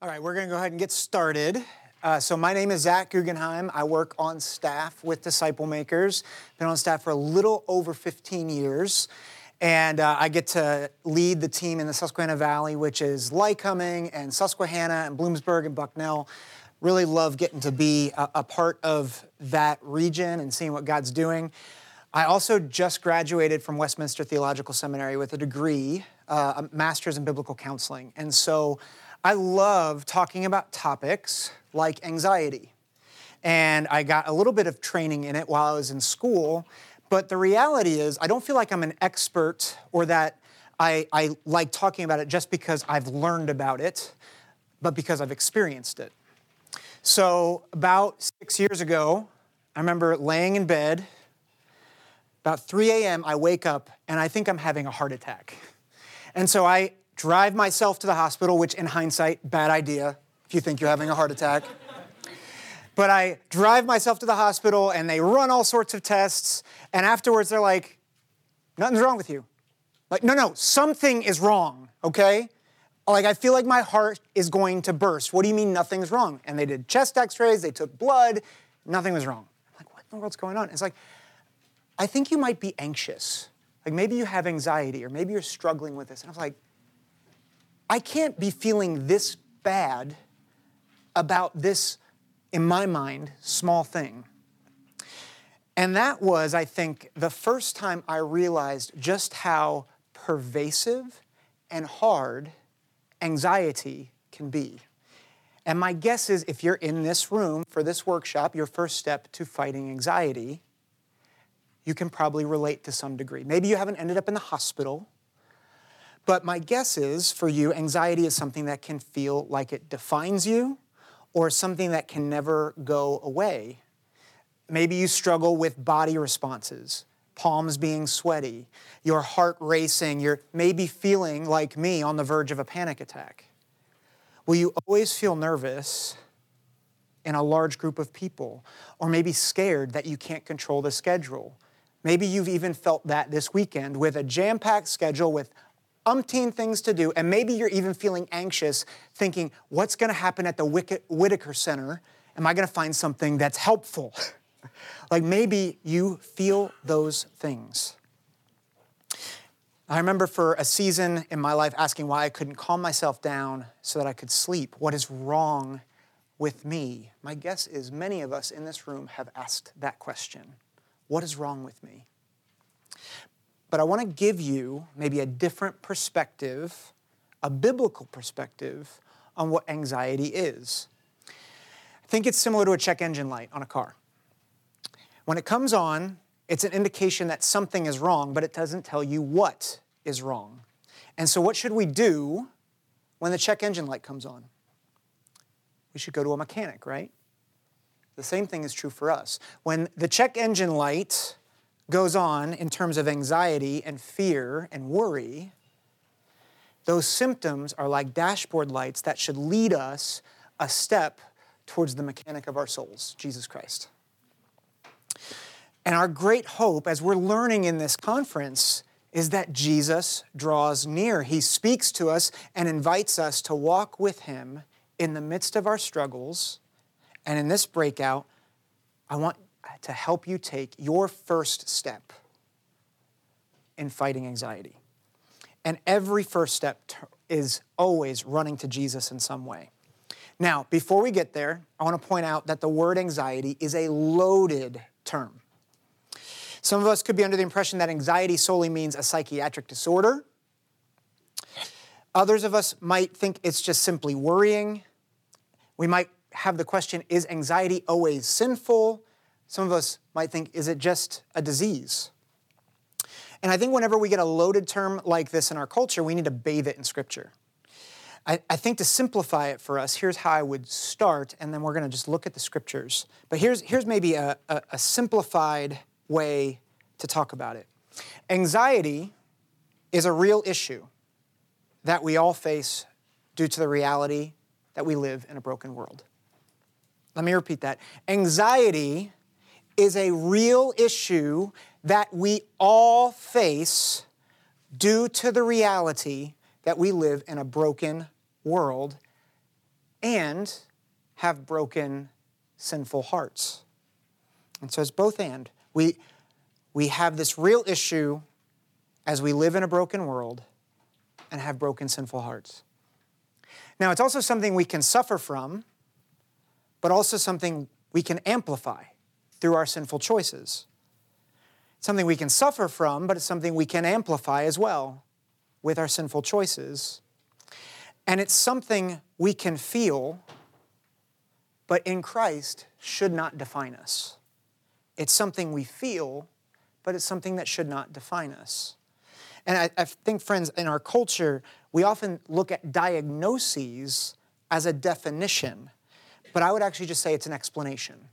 All right, we're going to go ahead and get started. Uh, so, my name is Zack Gugenheim. I work on staff with Disciple Makers. Been on staff for a little over 15 years. And uh, I get to lead the team in the Susquehanna Valley, which is Lycoming and Susquehanna and Bloomsburg and Bucknell. Really love getting to be a, a part of that region and seeing what God's doing. I also just graduated from Westminster Theological Seminary with a degree, uh, a master's in biblical counseling. And so I love talking about topics like anxiety. And I got a little bit of training in it while I was in school. But the reality is, I don't feel like I'm an expert or that I, I like talking about it just because I've learned about it, but because I've experienced it. So, about six years ago, I remember laying in bed. About 3 a.m., I wake up and I think I'm having a heart attack. And so I drive myself to the hospital, which in hindsight, bad idea if you think you're having a heart attack. but I drive myself to the hospital and they run all sorts of tests. And afterwards, they're like, nothing's wrong with you. Like, no, no, something is wrong, okay? Like, I feel like my heart is going to burst. What do you mean nothing's wrong? And they did chest x rays, they took blood, nothing was wrong. I'm like, what in the world's going on? It's like, I think you might be anxious. Like, maybe you have anxiety or maybe you're struggling with this. And I was like, I can't be feeling this bad about this, in my mind, small thing. And that was, I think, the first time I realized just how pervasive and hard anxiety can be. And my guess is if you're in this room for this workshop, your first step to fighting anxiety, you can probably relate to some degree. Maybe you haven't ended up in the hospital but my guess is for you, anxiety is something that can feel like it defines you or something that can never go away. Maybe you struggle with body responses, palms being sweaty, your heart racing, you're maybe feeling like me on the verge of a panic attack. Will you always feel nervous in a large group of people? Or maybe scared that you can't control the schedule? Maybe you've even felt that this weekend with a jam packed schedule with umpteen things to do, and maybe you're even feeling anxious, thinking, what's going to happen at the Whitaker Center? Am I going to find something that's helpful? like maybe you feel those things. I remember for a season in my life asking why I couldn't calm myself down so that I could sleep. What is wrong with me? My guess is many of us in this room have asked that question What is wrong with me? But I want to give you maybe a different perspective, a biblical perspective on what anxiety is. I think it's similar to a check engine light on a car. When it comes on, it's an indication that something is wrong, but it doesn't tell you what is wrong. And so, what should we do when the check engine light comes on? We should go to a mechanic, right? The same thing is true for us. When the check engine light goes on in terms of anxiety and fear and worry, those symptoms are like dashboard lights that should lead us a step towards the mechanic of our souls, Jesus Christ. And our great hope, as we're learning in this conference, is that Jesus draws near. He speaks to us and invites us to walk with Him in the midst of our struggles. And in this breakout, I want to help you take your first step in fighting anxiety. And every first step is always running to Jesus in some way. Now, before we get there, I want to point out that the word anxiety is a loaded term. Some of us could be under the impression that anxiety solely means a psychiatric disorder. Others of us might think it's just simply worrying. We might have the question is anxiety always sinful? Some of us might think, is it just a disease? And I think whenever we get a loaded term like this in our culture, we need to bathe it in Scripture. I, I think to simplify it for us, here's how I would start, and then we're going to just look at the Scriptures. But here's, here's maybe a, a, a simplified way to talk about it. Anxiety is a real issue that we all face due to the reality that we live in a broken world. Let me repeat that. Anxiety is a real issue that we all face due to the reality that we live in a broken world and have broken, sinful hearts. And so it's both and. We, we have this real issue as we live in a broken world and have broken, sinful hearts. Now, it's also something we can suffer from, but also something we can amplify through our sinful choices. It's something we can suffer from, but it's something we can amplify as well with our sinful choices. And it's something we can feel, but in Christ should not define us. It's something we feel, but it's something that should not define us. And I, I, think, friends, in our culture, we often look at diagnoses as a definition, but I would actually just say it's an explanation.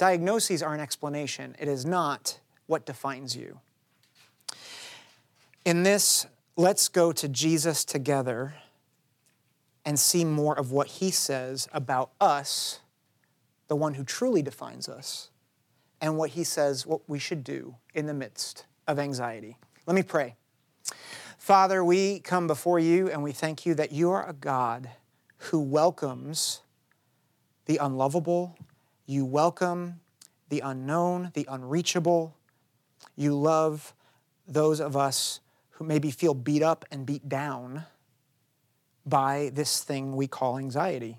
Diagnoses are an explanation, it is not what defines you. In this, let's go to Jesus together and see more of what he says about us, the one who truly defines us, and what he says what we should do in the midst of anxiety. Let me pray. Father, we come before you and we thank you that you are a God who welcomes the unlovable, you welcome the unknown, the unreachable. You love those of us who maybe feel beat up and beat down by this thing we call anxiety.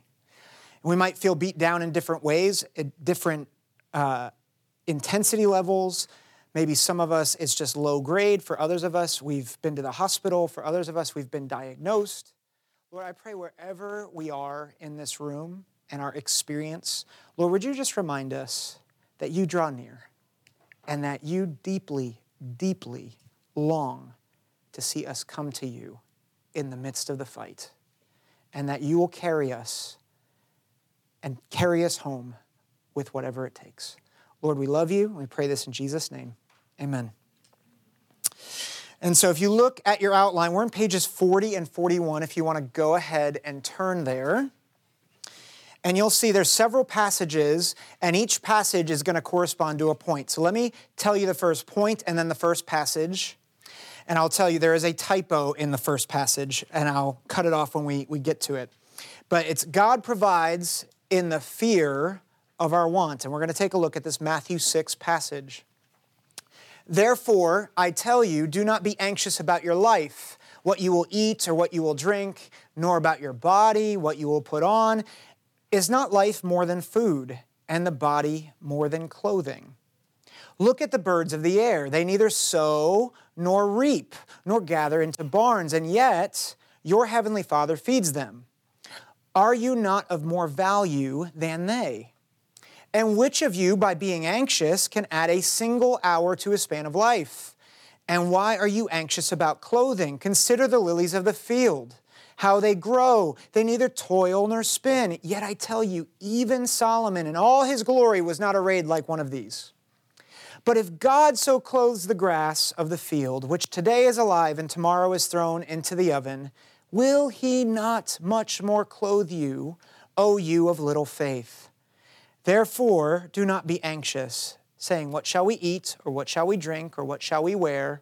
We might feel beat down in different ways, at different uh, intensity levels. Maybe some of us it's just low grade. For others of us, we've been to the hospital. For others of us, we've been diagnosed. Lord, I pray wherever we are in this room, and our experience. Lord, would you just remind us that you draw near and that you deeply, deeply long to see us come to you in the midst of the fight, and that you will carry us and carry us home with whatever it takes. Lord, we love you. We pray this in Jesus' name. Amen. And so, if you look at your outline, we're in pages 40 and 41 if you want to go ahead and turn there. And you'll see there's several passages, and each passage is going to correspond to a point. So let me tell you the first point and then the first passage. And I'll tell you there is a typo in the first passage, and I'll cut it off when we, we get to it. But it's God provides in the fear of our want. And we're going to take a look at this Matthew 6 passage. Therefore, I tell you, do not be anxious about your life, what you will eat or what you will drink, nor about your body, what you will put on. Is not life more than food, and the body more than clothing? Look at the birds of the air. They neither sow nor reap nor gather into barns, and yet your heavenly Father feeds them. Are you not of more value than they? And which of you, by being anxious, can add a single hour to a span of life? And why are you anxious about clothing? Consider the lilies of the field how they grow. They neither toil nor spin. Yet I tell you, even Solomon in all his glory was not arrayed like one of these. But if God so clothes the grass of the field, which today is alive and tomorrow is thrown into the oven, will he not much more clothe you, O you of little faith? Therefore, do not be anxious, saying, What shall we eat, or what shall we drink, or what shall we wear?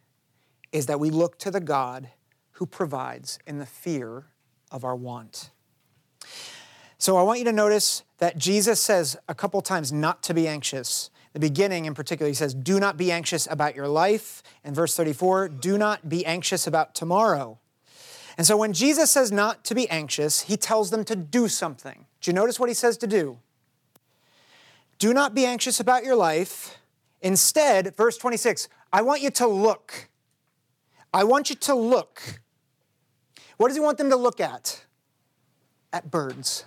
is that we look to the God who provides in the fear of our want. So I want you to notice that Jesus says a couple times not to be anxious. The beginning, in particular, he says, Do not be anxious about your life. In verse 34, do not be anxious about tomorrow. And so when Jesus says not to be anxious, he tells them to do something. Do you notice what he says to do? Do not be anxious about your life. Instead, verse 26, I want you to look. I want you to look. What does he want them to look at? At birds.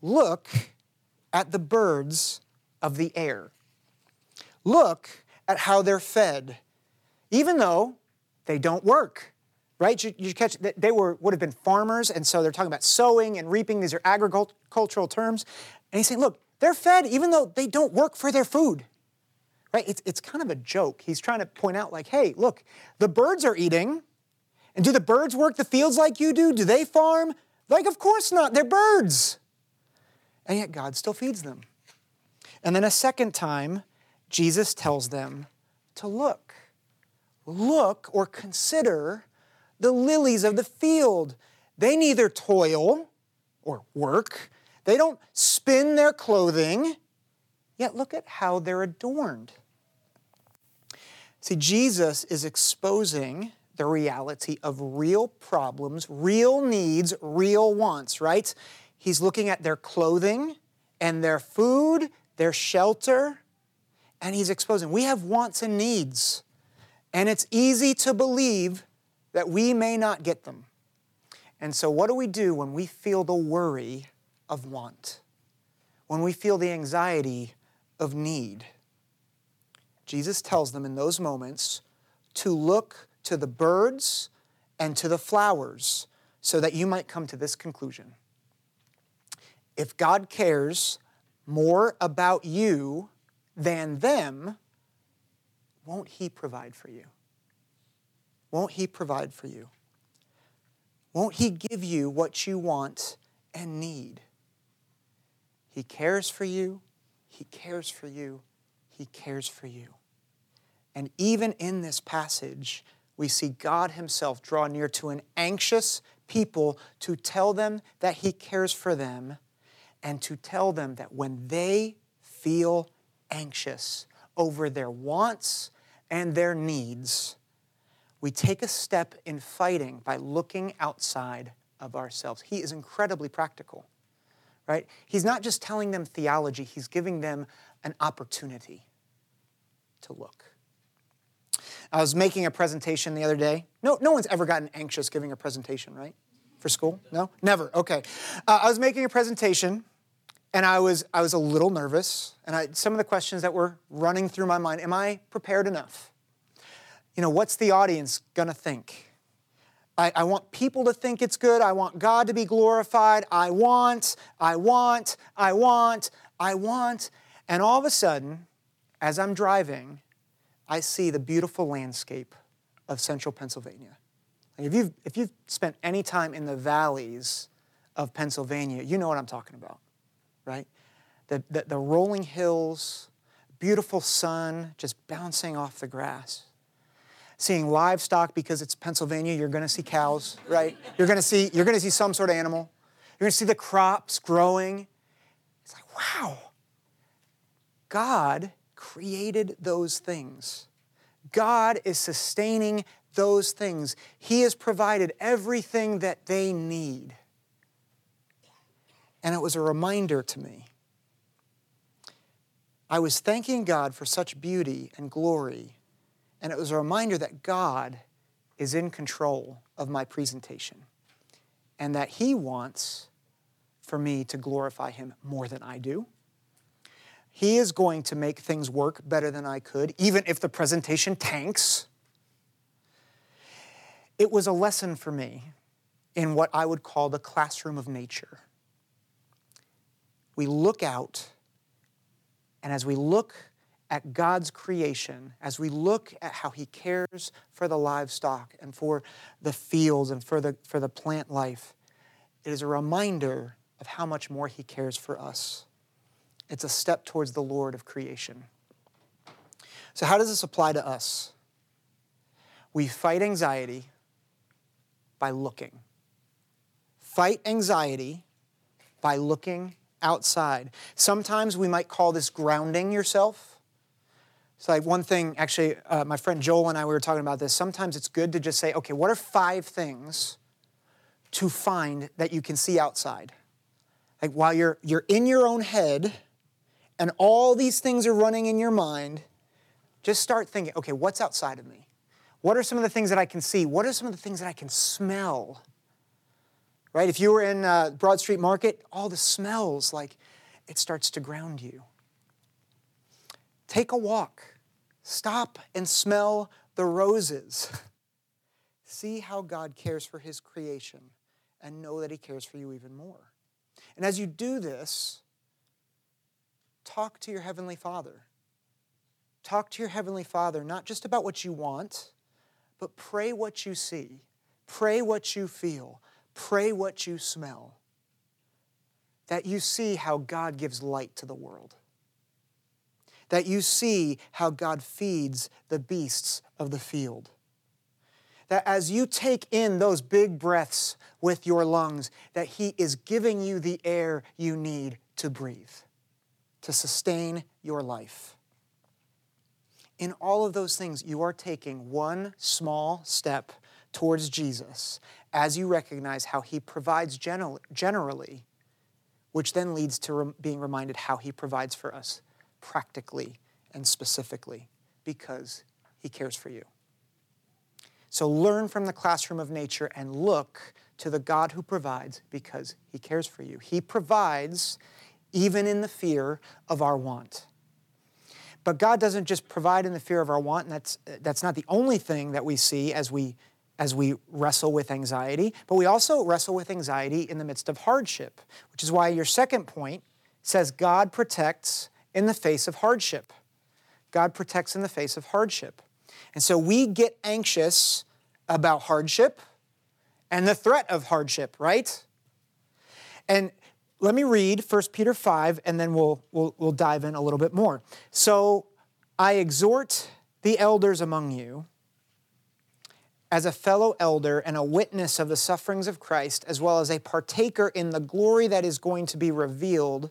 Look at the birds of the air. Look at how they're fed. Even though they don't work, right? You, you catch that they were would have been farmers, and so they're talking about sowing and reaping. These are agricultural terms, and he's saying, look, they're fed even though they don't work for their food, right? It's it's kind of a joke. He's trying to point out, like, hey, look, the birds are eating, and do the birds work the fields like you do? Do they farm? Like, of course not. They're birds, and yet God still feeds them. And then a second time, Jesus tells them to look. Look or consider the lilies of the field. They neither toil or work, they don't spin their clothing, yet look at how they're adorned. See, Jesus is exposing the reality of real problems, real needs, real wants, right? He's looking at their clothing and their food, their shelter, and he's exposing we have wants and needs. And it's easy to believe that we may not get them. And so, what do we do when we feel the worry of want? When we feel the anxiety of need? Jesus tells them in those moments to look to the birds and to the flowers so that you might come to this conclusion. If God cares more about you than them, won't He provide for you? Won't He provide for you? Won't He give you what you want and need? He cares for you. He cares for you. He cares for you. And even in this passage, we see God Himself draw near to an anxious people to tell them that He cares for them and to tell them that when they feel anxious over their wants and their needs, we take a step in fighting by looking outside of ourselves. He is incredibly practical, right? He's not just telling them theology, he's giving them an opportunity to look. I was making a presentation the other day. No, no one's ever gotten anxious giving a presentation, right? For school? No? Never. Okay. Uh, I was making a presentation and I was, I was a little nervous. And I, some of the questions that were running through my mind am I prepared enough? You know, what's the audience gonna think? I, I want people to think it's good. I want God to be glorified. I want, I want, I want, I want. And all of a sudden, as I'm driving, I see the beautiful landscape of central Pennsylvania. if, you've, if you've spent any time in the valleys of Pennsylvania, you know what I'm talking about right? The, the, the rolling hills, beautiful sun just bouncing off the grass. Seeing livestock because it's Pennsylvania, you're going to see cows, right? You're going to see you're going to see some sort of animal. You're going to see the crops growing. It's like, wow. God created those things. God is sustaining those things. He has provided everything that they need. And it was a reminder to me. I was thanking God for such beauty and glory, and it was a reminder that God is in control of my presentation and that He wants for me to glorify Him more than I do. He is going to make things work better than I could, even if the presentation tanks. It was a lesson for me in what I would call the classroom of nature we look out, and as we look at God's creation, as we look at how He cares for the livestock and for the fields and for the, for the plant life, it is a reminder of how much more He cares for us. It's a step towards the Lord of creation. So, how does this apply to us? We fight anxiety by looking. Fight anxiety by looking outside. Sometimes we might call this grounding yourself. It's like one thing, actually, uh, my friend Joel and I, we were talking about this. Sometimes it's good to just say, okay, what are five things to find that you can see outside? Like while you're, you're in your own head and all these things are running in your mind, just start thinking, okay, what's outside of me? What are some of the things that I can see? What are some of the things that I can smell? right? If you were in uh, Broad Street Market, all the smells, like it starts to ground you. Take a walk. Stop and smell the roses. See how God cares for his creation and know that he cares for you even more. And as you do this, talk to your Heavenly Father. Talk to your Heavenly Father, not just about what you want, but pray what you see, pray what you feel, pray what you smell. That you see how God gives light to the world. That you see how God feeds the beasts of the field that as you take in those big breaths with your lungs, that He is giving you the air you need to breathe, to sustain your life. In all of those things, you are taking one small step towards Jesus as you recognize how He provides generally, which then leads to being reminded how He provides for us practically and specifically because He cares for you. So learn from the classroom of nature and look to the God who provides because he cares for you. He provides even in the fear of our want. But God doesn't just provide in the fear of our want, and that's, that's not the only thing that we see as we, as we wrestle with anxiety, but we also wrestle with anxiety in the midst of hardship, which is why your second point says God protects in the face of hardship. God protects in the face of hardship. And so we get anxious about hardship and the threat of hardship, right? And let me read 1 Peter 5, and then we'll, we'll, we'll dive in a little bit more. So I exhort the elders among you as a fellow elder and a witness of the sufferings of Christ, as well as a partaker in the glory that is going to be revealed,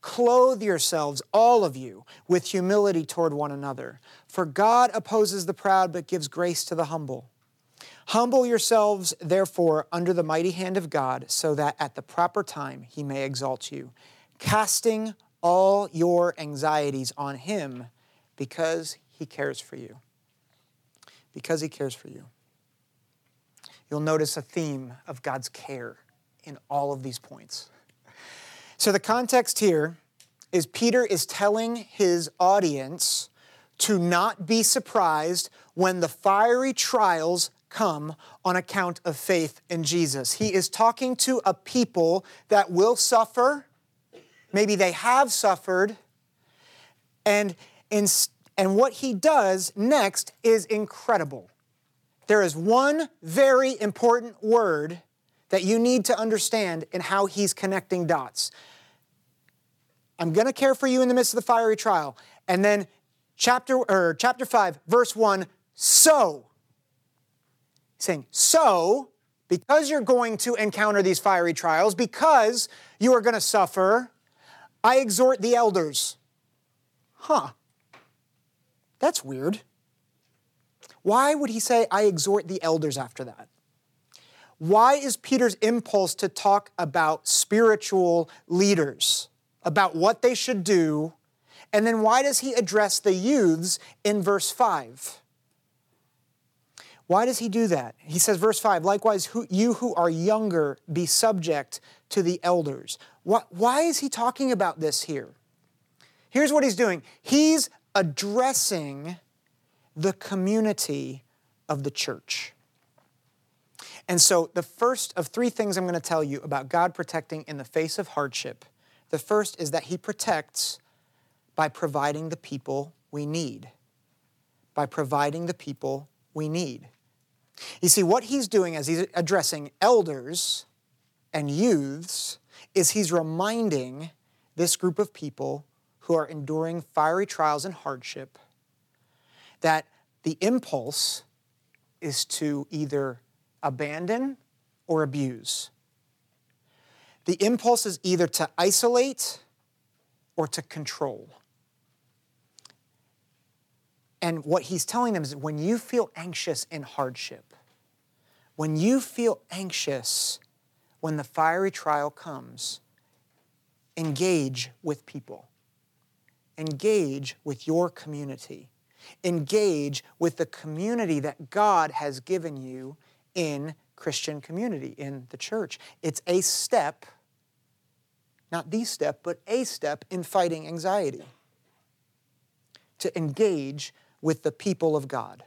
Clothe yourselves, all of you, with humility toward one another. For God opposes the proud, but gives grace to the humble. Humble yourselves, therefore, under the mighty hand of God, so that at the proper time he may exalt you, casting all your anxieties on him because he cares for you. Because he cares for you. You'll notice a theme of God's care in all of these points. So, the context here is Peter is telling his audience to not be surprised when the fiery trials come on account of faith in Jesus. He is talking to a people that will suffer, maybe they have suffered, and, in, and what he does next is incredible. There is one very important word that you need to understand in how he's connecting dots. I'm going to care for you in the midst of the fiery trial. And then chapter or chapter 5 verse 1 so saying so because you're going to encounter these fiery trials because you are going to suffer I exhort the elders. Huh. That's weird. Why would he say I exhort the elders after that? Why is Peter's impulse to talk about spiritual leaders? about what they should do. And then why does he address the youths in verse 5? Why does he do that? He says, verse 5, likewise, who, you who are younger, be subject to the elders. What, why is he talking about this here? Here's what he's doing he's addressing the community of the church. And so, the first of three things I'm going to tell you about God protecting in the face of hardship the first is that He protects by providing the people we need. By providing the people we need. You see, what He's doing as He's addressing elders and youths is He's reminding this group of people who are enduring fiery trials and hardship that the impulse is to either abandon or abuse. The impulse is either to isolate or to control. And what he's telling them is when you feel anxious in hardship, when you feel anxious when the fiery trial comes, engage with people. Engage with your community. Engage with the community that God has given you in Christian community, in the church. It's a step, not the step, but a step in fighting anxiety. To engage with the people of God.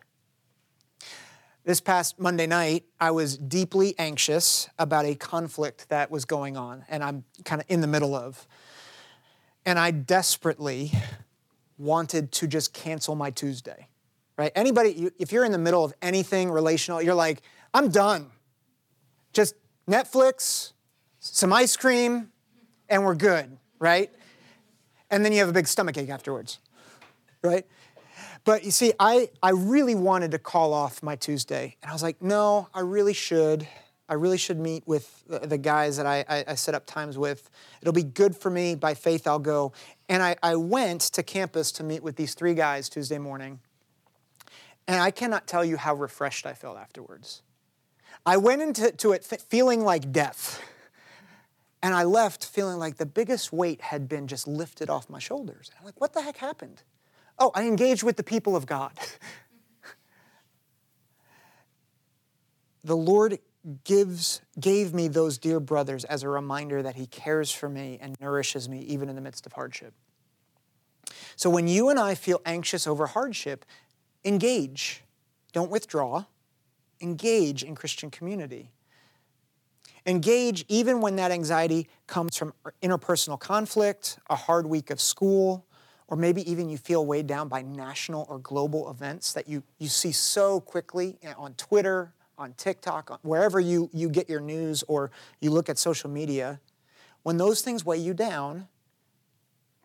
This past Monday night, I was deeply anxious about a conflict that was going on, and I'm kind of in the middle of. And I desperately wanted to just cancel my Tuesday, right? Anybody, if you're in the middle of anything relational, you're like, I'm done. Just Netflix, some ice cream, and we're good, right? And then you have a big stomach ache afterwards, right? But you see, I, I really wanted to call off my Tuesday. And I was like, no, I really should. I really should meet with the, guys that I, I, I, set up times with. It'll be good for me. By faith, I'll go. And I, I went to campus to meet with these three guys Tuesday morning. And I cannot tell you how refreshed I felt afterwards. I went into it feeling like death. And I left feeling like the biggest weight had been just lifted off my shoulders. I'm like, what the heck happened? Oh, I engaged with the people of God. the Lord gives, gave me those dear brothers as a reminder that He cares for me and nourishes me even in the midst of hardship. So when you and I feel anxious over hardship, engage. Don't withdraw. Engage in Christian community. Engage even when that anxiety comes from interpersonal conflict, a hard week of school, or maybe even you feel weighed down by national or global events that you, you see so quickly eh, on Twitter, on TikTok, wherever you, you get your news or you look at social media, when those things weigh you down,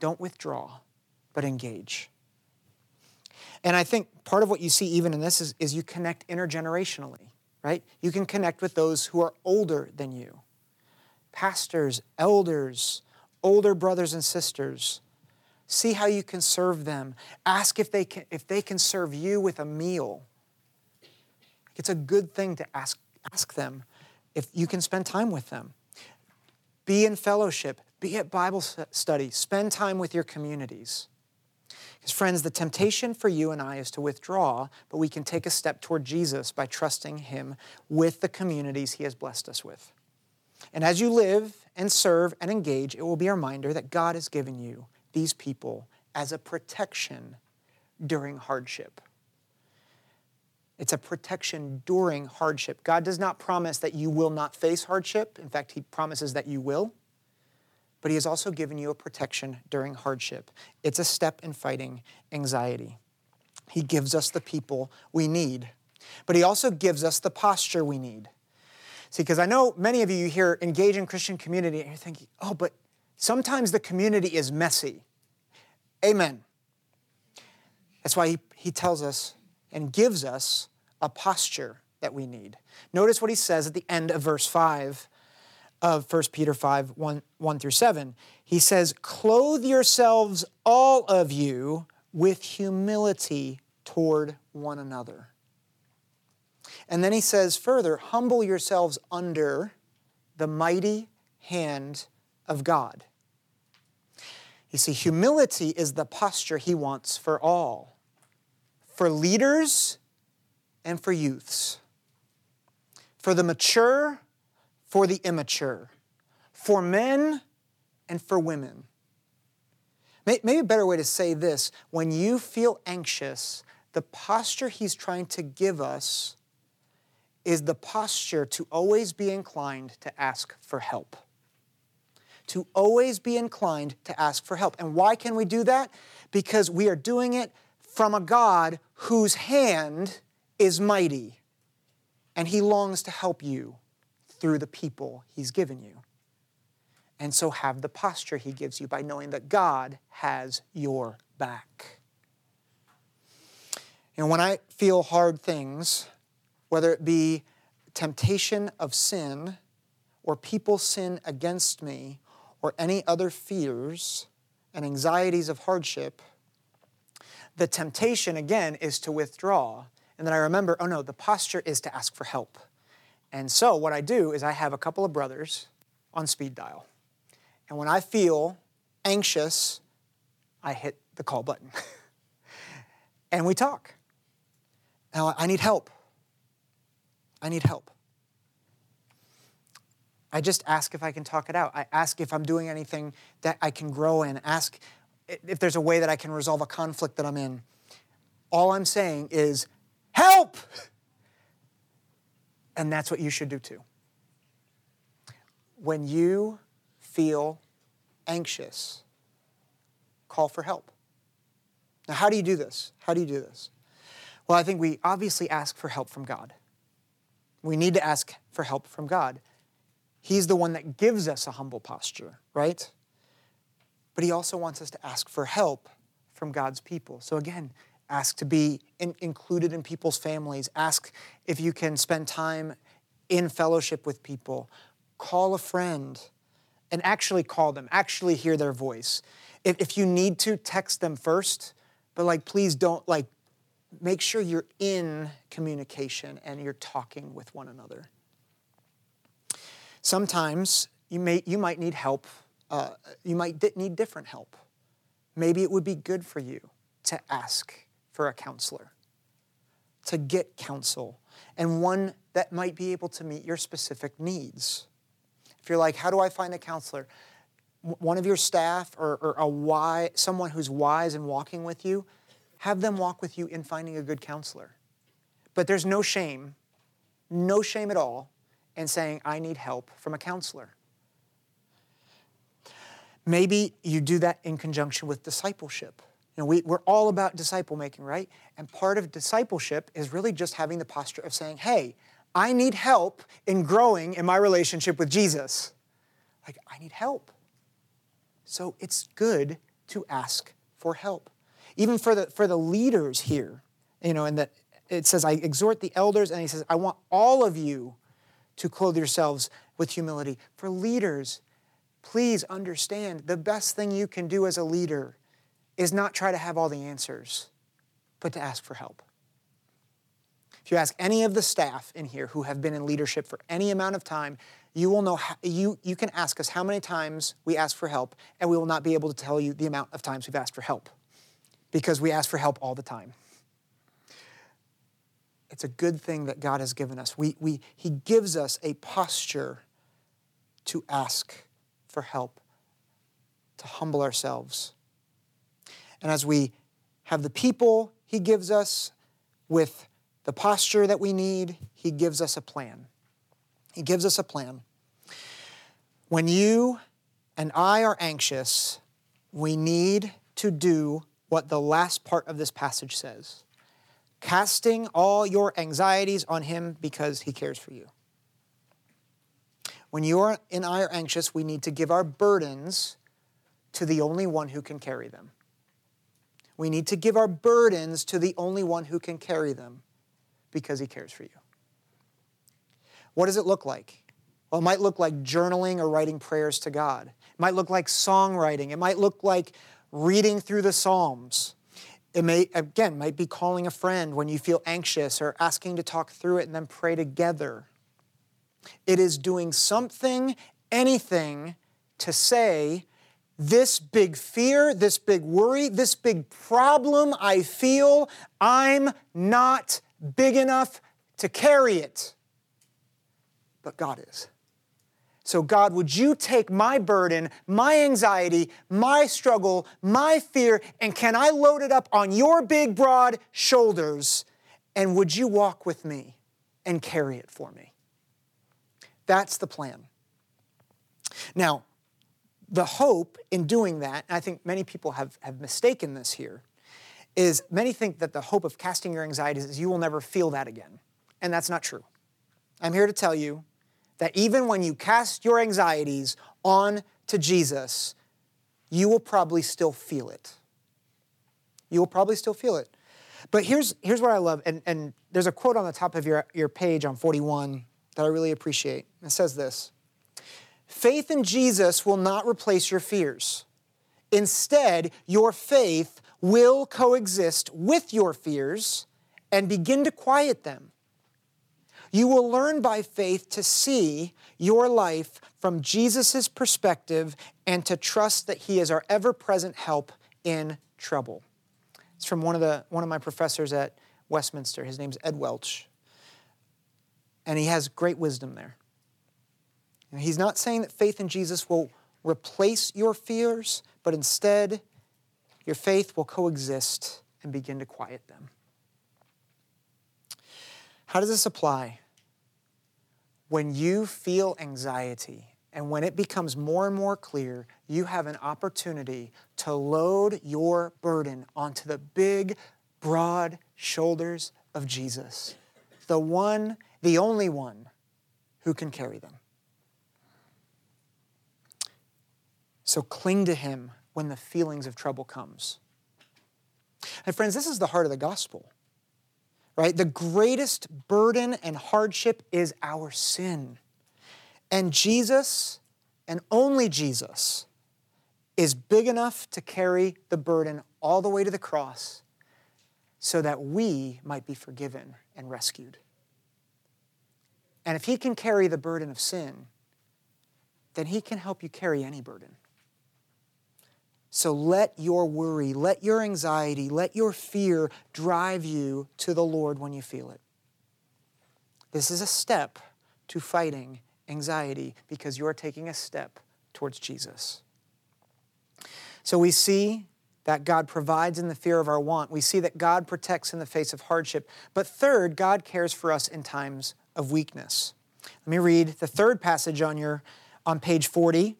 don't withdraw, but engage. And I think part of what you see even in this is, is you connect intergenerationally, right? You can connect with those who are older than you pastors, elders, older brothers and sisters See how you can serve them. Ask if they can, if they can serve you with a meal. It's a good thing to ask, ask them if you can spend time with them. Be in fellowship, be at Bible study, spend time with your communities. Because, friends, the temptation for you and I is to withdraw, but we can take a step toward Jesus by trusting Him with the communities He has blessed us with. And as you live and serve and engage, it will be a reminder that God has given you these people as a protection during hardship. It's a protection during hardship. God does not promise that you will not face hardship. In fact, He promises that you will. But He has also given you a protection during hardship. It's a step in fighting anxiety. He gives us the people we need, but He also gives us the posture we need. See, because I know many of you you here engage in Christian community and you're thinking, oh, but sometimes the community is messy. Amen. That's why he, he tells us and gives us a posture that we need. Notice what he says at the end of verse 5 of 1 Peter 5 1, 1 through 7. He says, Clothe yourselves, all of you, with humility toward one another. And then he says further, Humble yourselves under the mighty hand of God. You see, humility is the posture he wants for all for leaders and for youths, for the mature, for the immature, for men and for women. Maybe a better way to say this when you feel anxious, the posture he's trying to give us is the posture to always be inclined to ask for help to always be inclined to ask for help. And why can we do that? Because we are doing it from a God whose hand is mighty, and He longs to help you through the people He's given you. And so have the posture He gives you by knowing that God has your back. And when I feel hard things, whether it be temptation of sin or people sin against me or any other fears and anxieties of hardship, the temptation again is to withdraw. And then I remember, oh no, the posture is to ask for help. And so what I do is I have a couple of brothers on speed dial. And when I feel anxious, I hit the call button. and we talk. Now, I need help. I need help. I just ask if I can talk it out. I ask if I'm doing anything that I can grow in. Ask if there's a way that I can resolve a conflict that I'm in. All I'm saying is, help! And that's what you should do too. When you feel anxious, call for help. Now, how do you do this? How do you do this? Well, I think we obviously ask for help from God. We need to ask for help from God. He's the one that gives us a humble posture, right? But He also wants us to ask for help from God's people. So, again, ask to be in, included in people's families, ask if you can spend time in fellowship with people, call a friend and actually call them, actually hear their voice. If, if you need to, text them first, but like, please don't like make sure you're in communication and you're talking with one another. Sometimes you, may, you might need help, uh, you might need different help. Maybe it would be good for you to ask for a counselor, to get counsel, and one that might be able to meet your specific needs. If you're like, how do I find a counselor? One of your staff or, or a wise, someone who's wise and walking with you, have them walk with you in finding a good counselor. But there's no shame, no shame at all, in saying, I need help from a counselor. Maybe you do that in conjunction with discipleship. You know, we, we're all about disciple making, right? And part of discipleship is really just having the posture of saying, hey, I need help in growing in my relationship with Jesus. Like, I need help. So it's good to ask for help even for the, for the leaders here, you know, and that it says, I exhort the elders, and he says, I want all of you to clothe yourselves with humility. For leaders, please understand the best thing you can do as a leader is not try to have all the answers, but to ask for help. If you ask any of the staff in here who have been in leadership for any amount of time, you will know how, you, you can ask us how many times we ask for help, and we will not be able to tell you the amount of times we've asked for help because we ask for help all the time. It's a good thing that God has given us. We, we, he gives us a posture to ask for help, to humble ourselves. And as we have the people He gives us with the posture that we need, He gives us a plan. He gives us a plan. When you and I are anxious, we need to do what the last part of this passage says casting all your anxieties on him because he cares for you. When you and I are anxious, we need to give our burdens to the only one who can carry them. We need to give our burdens to the only one who can carry them because he cares for you. What does it look like? Well, it might look like journaling or writing prayers to God. It might look like songwriting. It might look like reading through the Psalms. It may, again, might be calling a friend when you feel anxious or asking to talk through it and then pray together. It is doing something, anything to say, this big fear, this big worry, this big problem I feel, I'm not big enough to carry it. But God is. So, God, would you take my burden, my anxiety, my struggle, my fear, and can I load it up on your big, broad shoulders? And would you walk with me and carry it for me? That's the plan. Now, the hope in doing that, and I think many people have, have mistaken this here, is many think that the hope of casting your anxieties is you will never feel that again. And that's not true. I'm here to tell you that even when you cast your anxieties on to Jesus, you will probably still feel it. You will probably still feel it. But here's, here's what I love, and, and there's a quote on the top of your, your page on 41 that I really appreciate. It says this Faith in Jesus will not replace your fears. Instead, your faith will coexist with your fears and begin to quiet them You will learn by faith to see your life from Jesus' perspective and to trust that He is our ever present help in trouble. It's from one of, the, one of my professors at Westminster. His name's Ed Welch. And he has great wisdom there. And he's not saying that faith in Jesus will replace your fears, but instead, your faith will coexist and begin to quiet them. How does this apply? When you feel anxiety and when it becomes more and more clear, you have an opportunity to load your burden onto the big, broad shoulders of Jesus, the one, the only one who can carry them. So cling to him when the feelings of trouble comes. And friends, this is the heart of the gospel right? The greatest burden and hardship is our sin. And Jesus, and only Jesus, is big enough to carry the burden all the way to the cross so that we might be forgiven and rescued. And if He can carry the burden of sin, then He can help you carry any burden. So let your worry, let your anxiety, let your fear drive you to the Lord when you feel it. This is a step to fighting anxiety because you're taking a step towards Jesus. So we see that God provides in the fear of our want. We see that God protects in the face of hardship. But third, God cares for us in times of weakness. Let me read the third passage on your on page 40,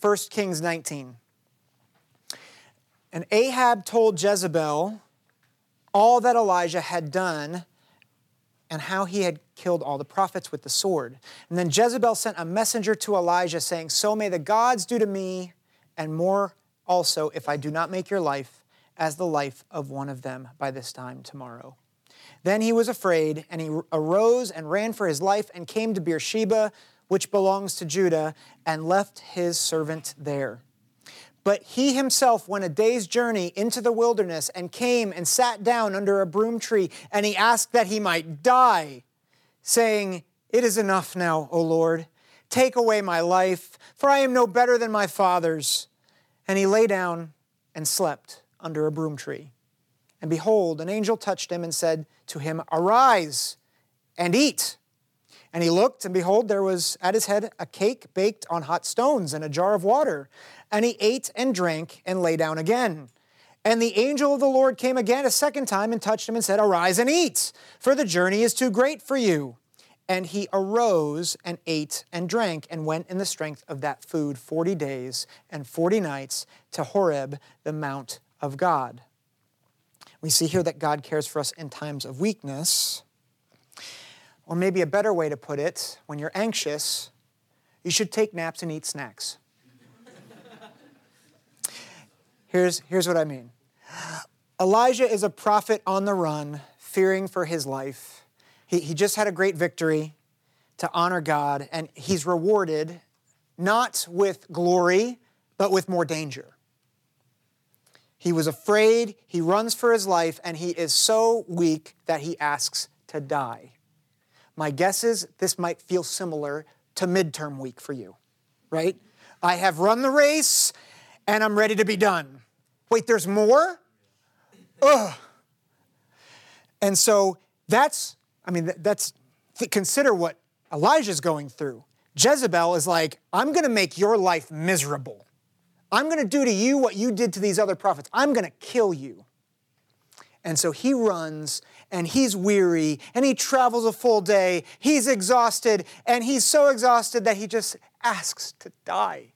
1 Kings 19. And Ahab told Jezebel all that Elijah had done and how he had killed all the prophets with the sword. And then Jezebel sent a messenger to Elijah saying, So may the gods do to me, and more also, if I do not make your life as the life of one of them by this time tomorrow. Then he was afraid, and he arose and ran for his life and came to Beersheba, which belongs to Judah, and left his servant there. But he himself went a day's journey into the wilderness and came and sat down under a broom tree, and he asked that he might die, saying, It is enough now, O Lord. Take away my life, for I am no better than my fathers. And he lay down and slept under a broom tree. And behold, an angel touched him and said to him, Arise and eat. And he looked, and behold, there was at his head a cake baked on hot stones and a jar of water. And he ate and drank and lay down again. And the angel of the Lord came again a second time and touched him and said, Arise and eat, for the journey is too great for you. And he arose and ate and drank and went in the strength of that food 40 days and 40 nights to Horeb, the mount of God. We see here that God cares for us in times of weakness. Or maybe a better way to put it, when you're anxious, you should take naps and eat snacks. Here's, here's what I mean Elijah is a prophet on the run, fearing for his life. He, he just had a great victory to honor God, and he's rewarded not with glory, but with more danger. He was afraid, he runs for his life, and he is so weak that he asks to die. My guess is this might feel similar to midterm week for you, right? I have run the race and I'm ready to be done. Wait, there's more? Ugh. And so that's, I mean, that's, consider what Elijah's going through. Jezebel is like, I'm going to make your life miserable. I'm going to do to you what you did to these other prophets. I'm going to kill you. And so he runs and he's weary and he travels a full day. He's exhausted and he's so exhausted that he just asks to die.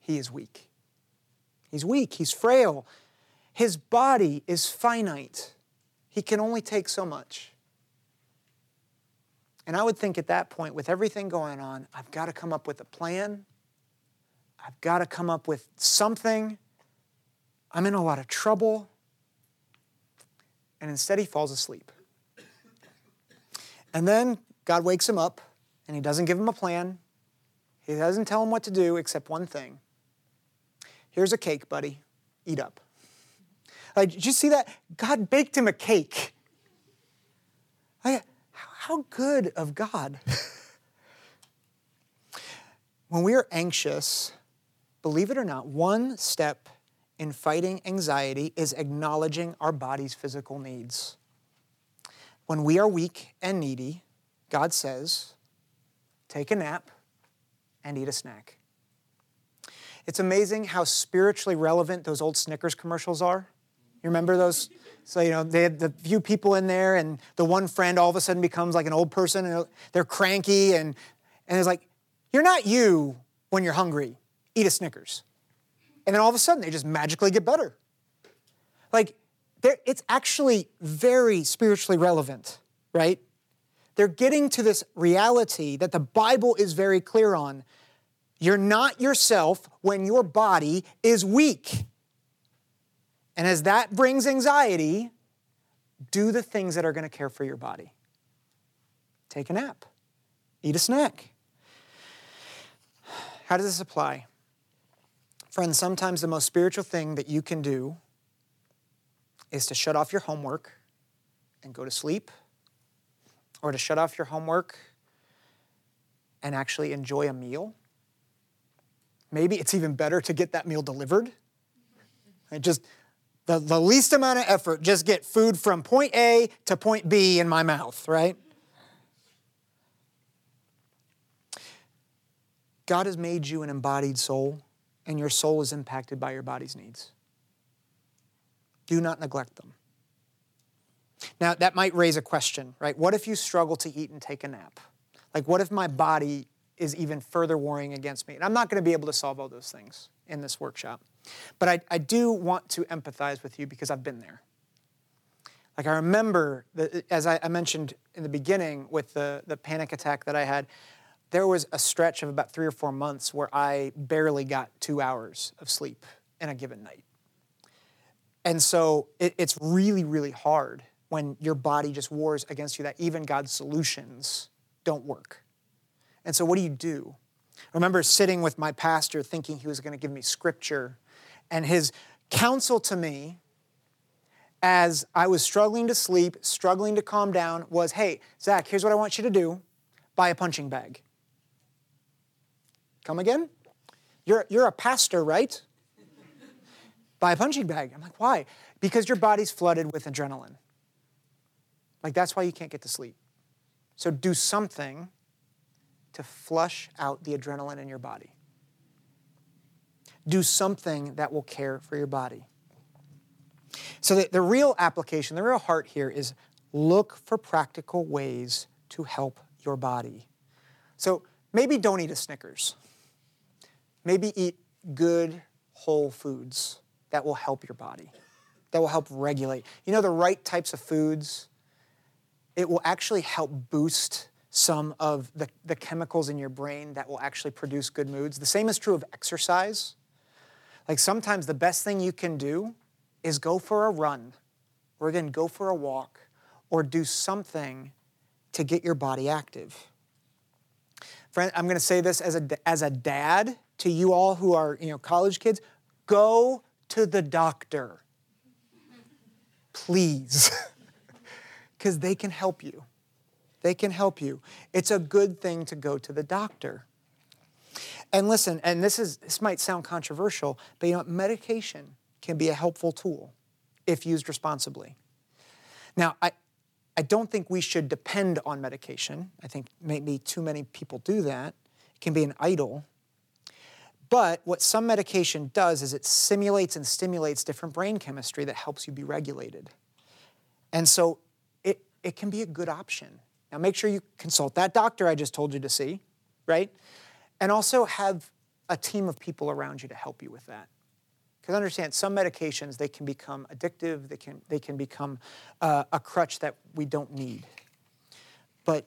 He is weak. He's weak, he's frail. His body is finite. He can only take so much. And I would think at that point, with everything going on, I've got to come up with a plan. I've got to come up with something. I'm in a lot of trouble. And instead, he falls asleep. And then God wakes him up, and he doesn't give him a plan. He doesn't tell him what to do except one thing Here's a cake, buddy. Eat up. Like, did you see that? God baked him a cake. Like, how how good of God. when we are anxious, believe it or not, one step in fighting anxiety is acknowledging our body's physical needs. When we are weak and needy, God says, take a nap and eat a snack. It's amazing how spiritually relevant those old Snickers commercials are. You remember those? So, you know, they had the few people in there, and the one friend all of a sudden becomes like an old person, and they're cranky, and, and it's like, you're not you when you're hungry. Eat a Snickers. And then all of a sudden, they just magically get better. Like, it's actually very spiritually relevant, right? They're getting to this reality that the Bible is very clear on. You're not yourself when your body is weak. And as that brings anxiety, do the things that are going to care for your body. Take a nap, eat a snack. How does this apply? Friends, sometimes the most spiritual thing that you can do is to shut off your homework and go to sleep, or to shut off your homework and actually enjoy a meal. Maybe it's even better to get that meal delivered. And just the, the least amount of effort, just get food from point A to point B in my mouth, right? God has made you an embodied soul, and your soul is impacted by your body's needs. Do not neglect them. Now, that might raise a question, right? What if you struggle to eat and take a nap? Like, what if my body is even further warring against me? And I'm not going to be able to solve all those things in this workshop. But I, I do want to empathize with you because I've been there. Like, I remember, the, as I, I mentioned in the beginning with the, the panic attack that I had, there was a stretch of about three or four months where I barely got two hours of sleep in a given night. And so it, it's really, really hard when your body just wars against you that even God's solutions don't work. And so, what do you do? I remember sitting with my pastor thinking he was going to give me scripture, and his counsel to me as I was struggling to sleep, struggling to calm down, was hey, Zack, here's what I want you to do buy a punching bag. Come again? You're, you're a pastor, right? buy a punching bag. I'm like, why? Because your body's flooded with adrenaline. Like, that's why you can't get to sleep. So, do something to flush out the adrenaline in your body. Do something that will care for your body. So, the, the real application, the real heart here is look for practical ways to help your body. So, maybe don't eat a Snickers. Maybe eat good, whole foods that will help your body, that will help regulate. You know, the right types of foods, it will actually help boost some of the, the chemicals in your brain that will actually produce good moods. The same is true of exercise. Like sometimes the best thing you can do is go for a run, or again, go for a walk, or do something to get your body active. Friend, I'm going to say this as a, as a dad to you all who are you know, college kids go to the doctor. Please. Because they can help you. They can help you. It's a good thing to go to the doctor. And listen, and this is this might sound controversial, but you know, medication can be a helpful tool if used responsibly. Now, I I don't think we should depend on medication. I think maybe too many people do that. It can be an idol. But what some medication does is it simulates and stimulates different brain chemistry that helps you be regulated. And so it, it can be a good option. Now, make sure you consult that doctor I just told you to see, right? And also have a team of people around you to help you with that. Because understand, some medications, they can become addictive, they can, they can become uh, a crutch that we don't need. But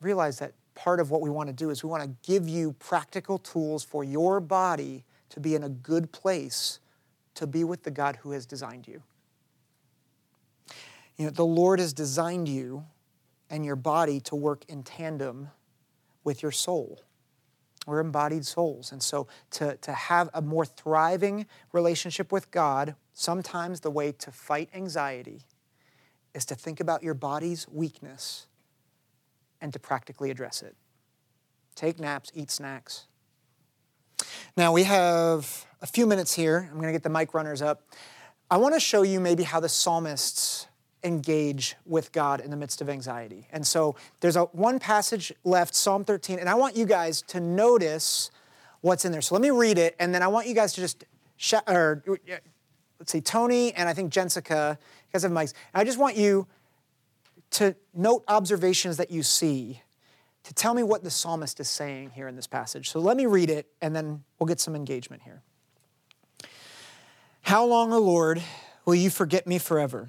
realize that part of what we want to do is we want to give you practical tools for your body to be in a good place to be with the God who has designed you. You know, the Lord has designed you and your body to work in tandem with your soul. We're embodied souls. And so to, to have a more thriving relationship with God, sometimes the way to fight anxiety is to think about your body's weakness and to practically address it. Take naps, eat snacks. Now we have a few minutes here. I'm going to get the mic runners up. I want to show you maybe how the psalmists engage with God in the midst of anxiety. And so there's a one passage left, Psalm 13, and I want you guys to notice what's in there. So let me read it, and then I want you guys to just shout, or let's see, Tony and I think Jessica, you guys have mics. I just want you to note observations that you see to tell me what the psalmist is saying here in this passage. So let me read it, and then we'll get some engagement here. How long, O Lord, will you forget me forever?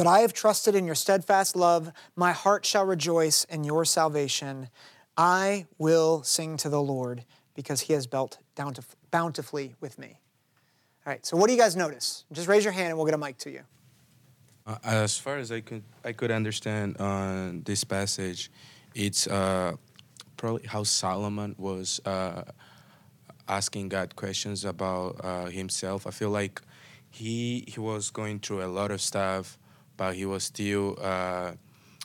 But I have trusted in your steadfast love. My heart shall rejoice in your salvation. I will sing to the Lord because he has dealt bountifully with me. All right, so what do you guys notice? Just raise your hand and we'll get a mic to you. Uh, as far as I could, I could understand on this passage, it's uh, probably how Solomon was uh, asking God questions about uh, himself. I feel like he he was going through a lot of stuff but he was still uh,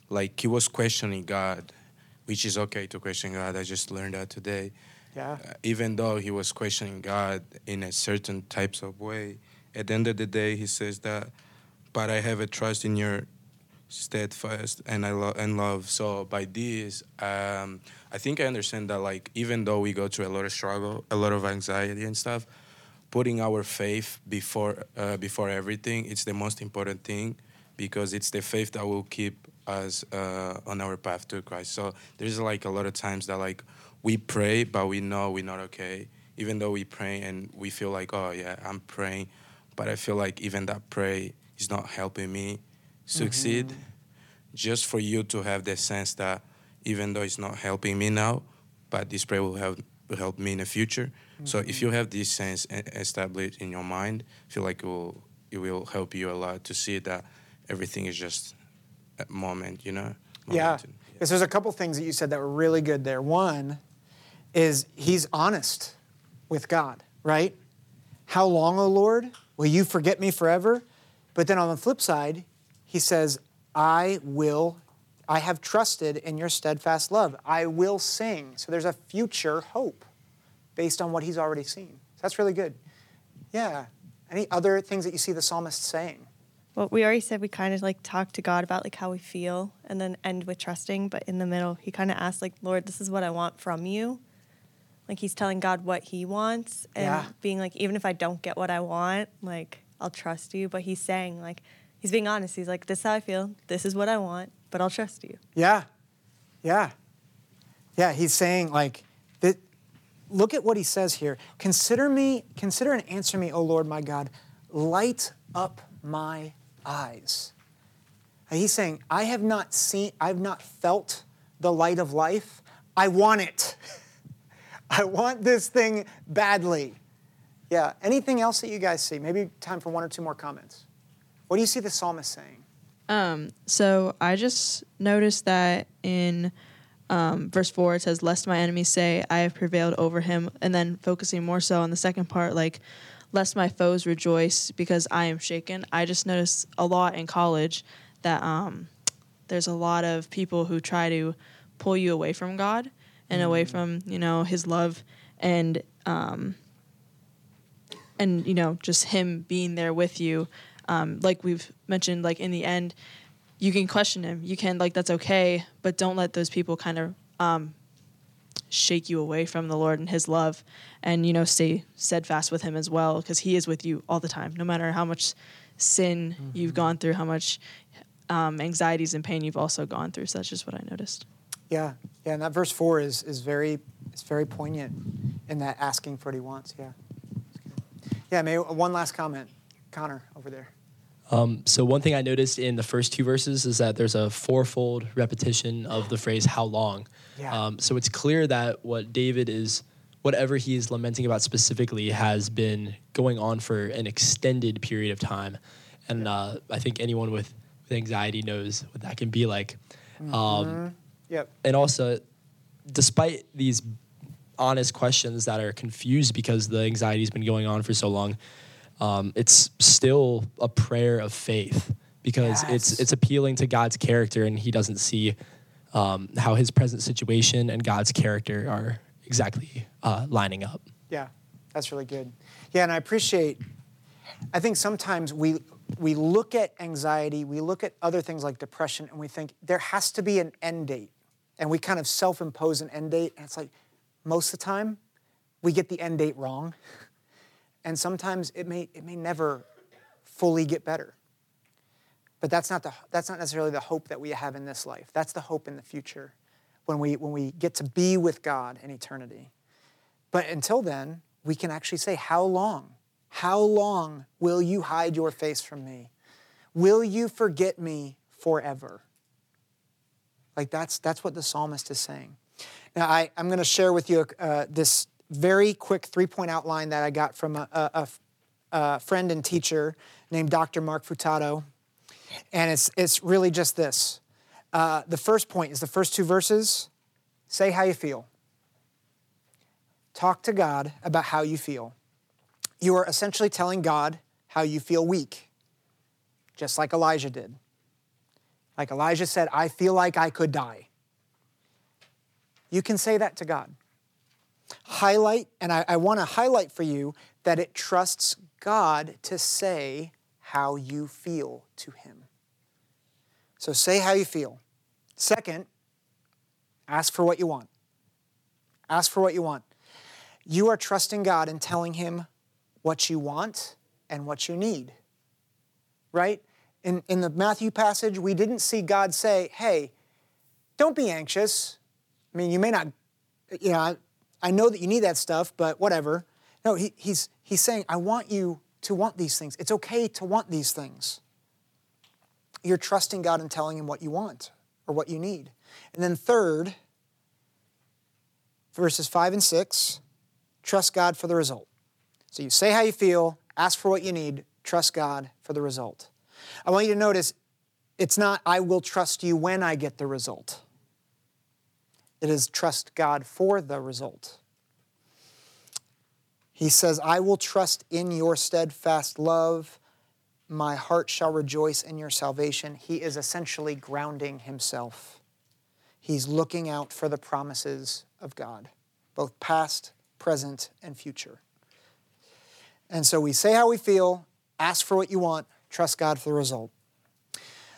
like he was questioning God, which is okay to question God. I just learned that today. Yeah. Uh, even though he was questioning God in a certain types of way, at the end of the day, he says that, but I have a trust in your steadfast and I love and love. So by this, um, I think I understand that like even though we go through a lot of struggle, a lot of anxiety and stuff, putting our faith before uh, before everything, it's the most important thing because it's the faith that will keep us uh, on our path to Christ. So there's like a lot of times that like we pray, but we know we're not okay. Even though we pray and we feel like, oh yeah, I'm praying, but I feel like even that pray is not helping me succeed. Mm-hmm. Just for you to have the sense that even though it's not helping me now, but this prayer will help will help me in the future. Mm-hmm. So if mm-hmm. you have this sense established in your mind, I feel like it will it will help you a lot to see that everything is just a moment, you know? Yeah. Because there's a couple things that you said that were really good there. One is he's honest with God, right? How long, O Lord, will you forget me forever? But then on the flip side, he says, I will, I have trusted in your steadfast love. I will sing. So there's a future hope based on what he's already seen. So that's really good. Yeah. Any other things that you see the psalmist saying? Well, we already said we kind of like talk to God about like how we feel and then end with trusting, but in the middle, he kind of asks like, "Lord, this is what I want from you." Like he's telling God what he wants and yeah. being like, even if I don't get what I want, like I'll trust you, but he's saying like he's being honest. He's like, "This is how I feel. This is what I want, but I'll trust you." Yeah. Yeah. Yeah, he's saying like that look at what he says here. Consider me, consider and answer me, O Lord my God. Light up my eyes. he's saying, I have not seen, I've not felt the light of life. I want it. I want this thing badly. Yeah. Anything else that you guys see? Maybe time for one or two more comments. What do you see the psalmist saying? Um, so I just noticed that in um, verse 4 it says lest my enemies say i have prevailed over him and then focusing more so on the second part like lest my foes rejoice because I am shaken. I just noticed a lot in college that um, there's a lot of people who try to pull you away from God and mm. away from you know His love and um, and you know just Him being there with you. Um, like we've mentioned, like in the end, you can question Him. You can like that's okay, but don't let those people kind of um, shake you away from the Lord and His love, and you know stay steadfast with Him as well, because He is with you all the time, no matter how much sin mm-hmm. you've gone through, how much um, anxieties and pain you've also gone through. So that's just what I noticed. Yeah, yeah, and that verse four is is very is very poignant in that asking for what He wants. Yeah, yeah. Maybe one last comment, Connor over there. Um, so one thing I noticed in the first two verses is that there's a fourfold repetition of the phrase "how long." Yeah. Um, so it's clear that what David is whatever he is lamenting about specifically has been going on for an extended period of time. And uh, I think anyone with, with anxiety knows what that can be like. Um, Yep. and also, despite these honest questions that are confused because the anxiety's been going on for so long, um, it's still a prayer of faith because Yes. it's it's appealing to God's character, and He doesn't see um, how His present situation and God's character are exactly uh, lining up. Yeah, that's really good. Yeah, and I appreciate. I think sometimes we we look at anxiety, we look at other things like depression, and we think there has to be an end date, and we kind of self-impose an end date, and it's like most of the time we get the end date wrong, and sometimes it may it may never fully get better. But that's not the that's not necessarily the hope that we have in this life. That's the hope in the future, when we when we get to be with God in eternity. But until then, we can actually say, How long? How long will you hide your face from me? Will you forget me forever? Like that's, that's what the psalmist is saying. Now, I, I'm going to share with you uh, this very quick three point outline that I got from a, a- a- friend and teacher named Dr. Mark Futato. And it's, it's really just this. Uh, the first point is the first two verses say how you feel. Talk to God about how you feel. You are essentially telling God how you feel weak, just like Elijah did. Like Elijah said, I feel like I could die. You can say that to God. Highlight, and I, I want to highlight for you that it trusts God to say how you feel to Him. So say how you feel. Second, ask for what you want. Ask for what you want. You are trusting God and telling Him what you want and what you need. Right? In, in the Matthew passage, we didn't see God say, hey, don't be anxious. I mean, you may not, you know, I, know that you need that stuff, but whatever. No, he, he's, he's saying, I want you to want these things. It's okay to want these things. You're trusting God and telling Him what you want or what you need. And then, third, verses 5 and 6, trust God for the result. So you say how you feel, ask for what you need, trust God for the result. I want you to notice it's not, I will trust you when I get the result. It is trust God for the result. He says, I will trust in your steadfast love. My heart shall rejoice in your salvation. He is essentially grounding himself. He's looking out for the promises of God, both past, present, and future. And so we say how we feel, ask for what you want, trust God for the result.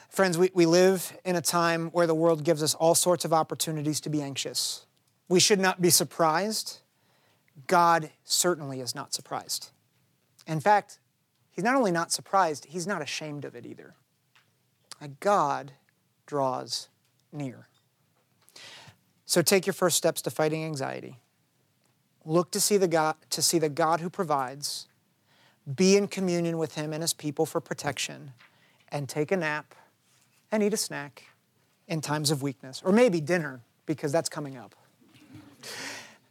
Friends, we, we live in a time where the world gives us all sorts of opportunities to be anxious. We should not be surprised. God certainly is not surprised. In fact, He's not only not surprised, He's not ashamed of it either. God draws near. So take your first steps to fighting anxiety. Look to see the God, to see the God who provides. Be in communion with Him and His people for protection, and take a nap and eat a snack in times of weakness, or maybe dinner, because that's coming up.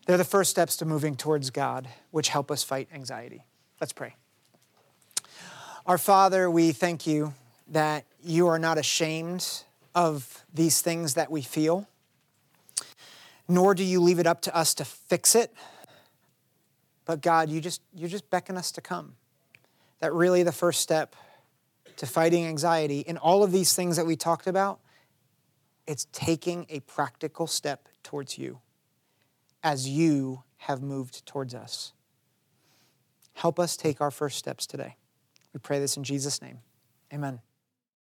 They're the first steps to moving towards God, which help us fight anxiety. Let's pray. Our Father, we thank you that you are not ashamed of these things that we feel, nor do you leave it up to us to fix it. But God, you just you just beckon us to come. That really the first step to fighting anxiety in all of these things that we talked about, it's taking a practical step towards you as you have moved towards us. Help us take our first steps today. We pray this in Jesus' name. Amen.